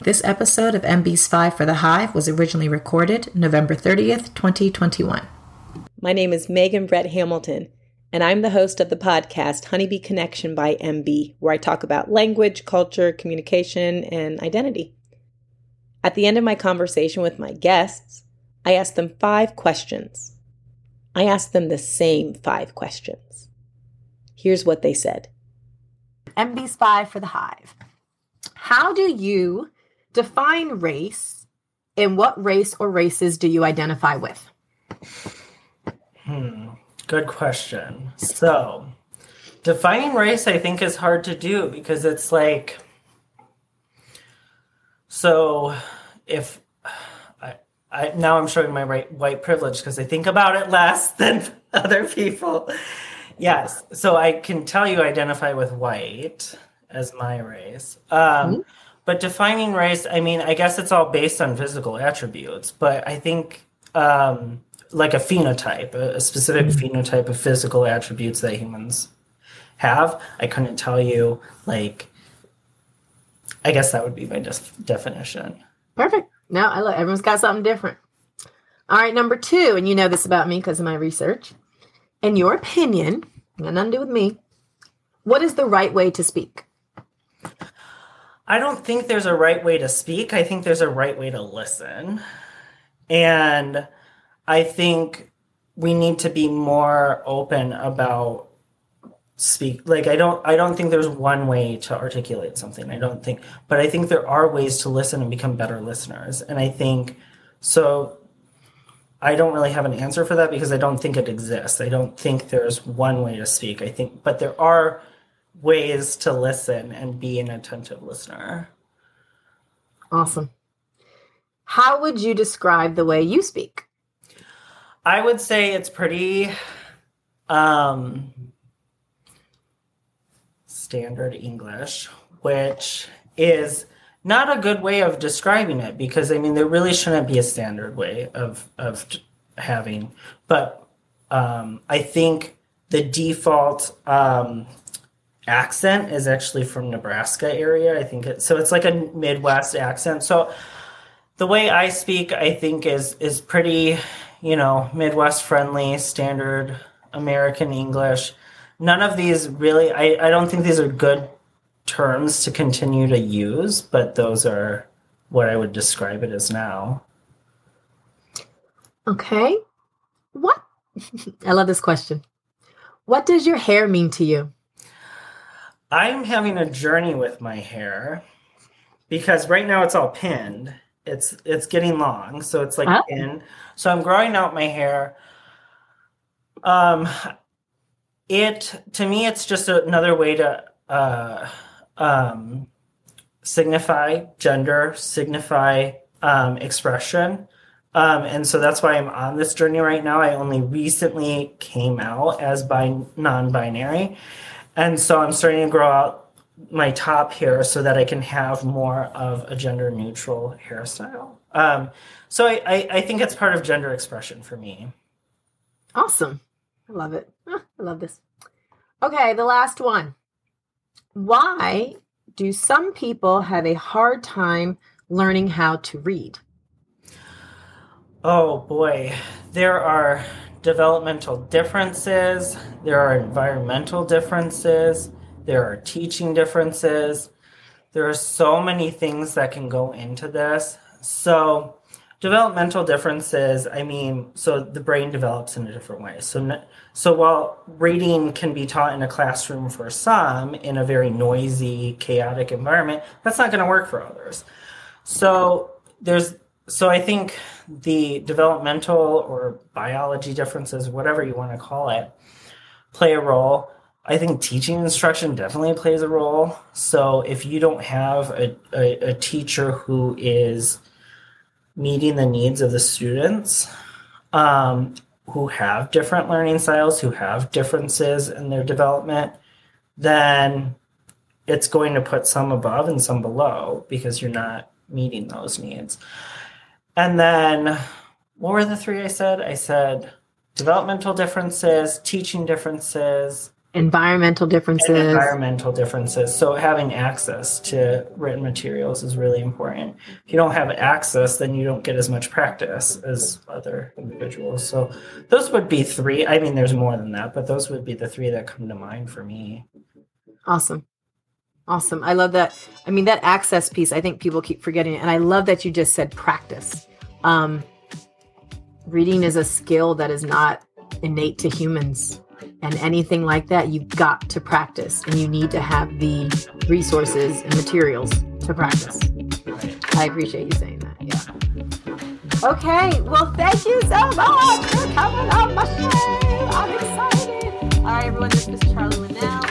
This episode of MB's Five for the Hive was originally recorded November 30th, 2021. My name is Megan Brett Hamilton, and I'm the host of the podcast Honeybee Connection by MB, where I talk about language, culture, communication, and identity. At the end of my conversation with my guests, I ask them five questions. I ask them the same five questions. Here's what they said MB's Five for the Hive. How do you define race, and what race or races do you identify with? Hmm. Good question. So, defining race, I think, is hard to do because it's like, so if I, I now I'm showing my right, white privilege because I think about it less than other people. Yes. So I can tell you identify with white as my race. Um, mm-hmm. But defining race, I mean, I guess it's all based on physical attributes, but I think um, like a phenotype, a, specific mm-hmm. phenotype of physical attributes that humans have. I couldn't tell you, like, I guess that would be my def- definition. Perfect. Now I love everyone's got something different. All right, number two, and you know this about me because of my research. In your opinion, nothing to do with me. What is the right way to speak? I don't think there's a right way to speak. I think there's a right way to listen. And I think we need to be more open about speak like i don't i don't think there's one way to articulate something i don't think but i think there are ways to listen and become better listeners and i think so i don't really have an answer for that because i don't think it exists i don't think there's one way to speak i think but there are ways to listen and be an attentive listener. Awesome. How would you describe the way you speak? I would say it's pretty um, standard English, which is not a good way of describing it because I mean there really shouldn't be a standard way of of having, but um, I think the default um, accent is actually from Nebraska area. I think it so it's like a Midwest accent. So the way I speak, I think is is pretty you know, Midwest friendly, standard American English. None of these really, I, I don't think these are good terms to continue to use, but those are what I would describe it as now. Okay. What? I love this question. What does your hair mean to you? I'm having a journey with my hair because right now it's all pinned it's it's getting long, so it's like oh. So I'm growing out my hair. Um, it to me, it's just another way to uh, um, signify gender, signify um, expression. Um, and so that's why I'm on this journey right now. I only recently came out as bi- non-binary, and so I'm starting to grow out my top hair so that I can have more of a gender neutral hairstyle. Um, so I, I, I, think it's part of gender expression for me. Awesome. I love it. I love this. Okay, the last one. Why do some people have a hard time learning how to read? Oh boy, there are developmental differences, there are environmental differences there are teaching differences. There are so many things that can go into this. So, developmental differences, I mean, so the brain develops in a different way. So, so while reading can be taught in a classroom for some in a very noisy, chaotic environment, that's not going to work for others. So, there's so I think the developmental or biology differences, whatever you want to call it, play a role. I think teaching instruction definitely plays a role. So if you don't have a, a, a teacher who is meeting the needs of the students, um, who have different learning styles, who have differences in their development, then it's going to put some above and some below because you're not meeting those needs. And then what were the three I said? I said developmental differences, teaching differences, environmental differences. Environmental differences. So having access to written materials is really important. If you don't have access, then you don't get as much practice as other individuals. So those would be three. I mean, there's more than that, but those would be the three that come to mind for me. Awesome. Awesome. I love that. I mean, that access piece, I think people keep forgetting. It. And I love that you just said practice. Um, reading is a skill that is not innate to humans and anything like that, you've got to practice and you need to have the resources and materials to practice. I appreciate you saying that. Yeah. Okay. Well, thank you so much for coming on my show. I'm excited. All right, everyone. This is Charlie Linnell.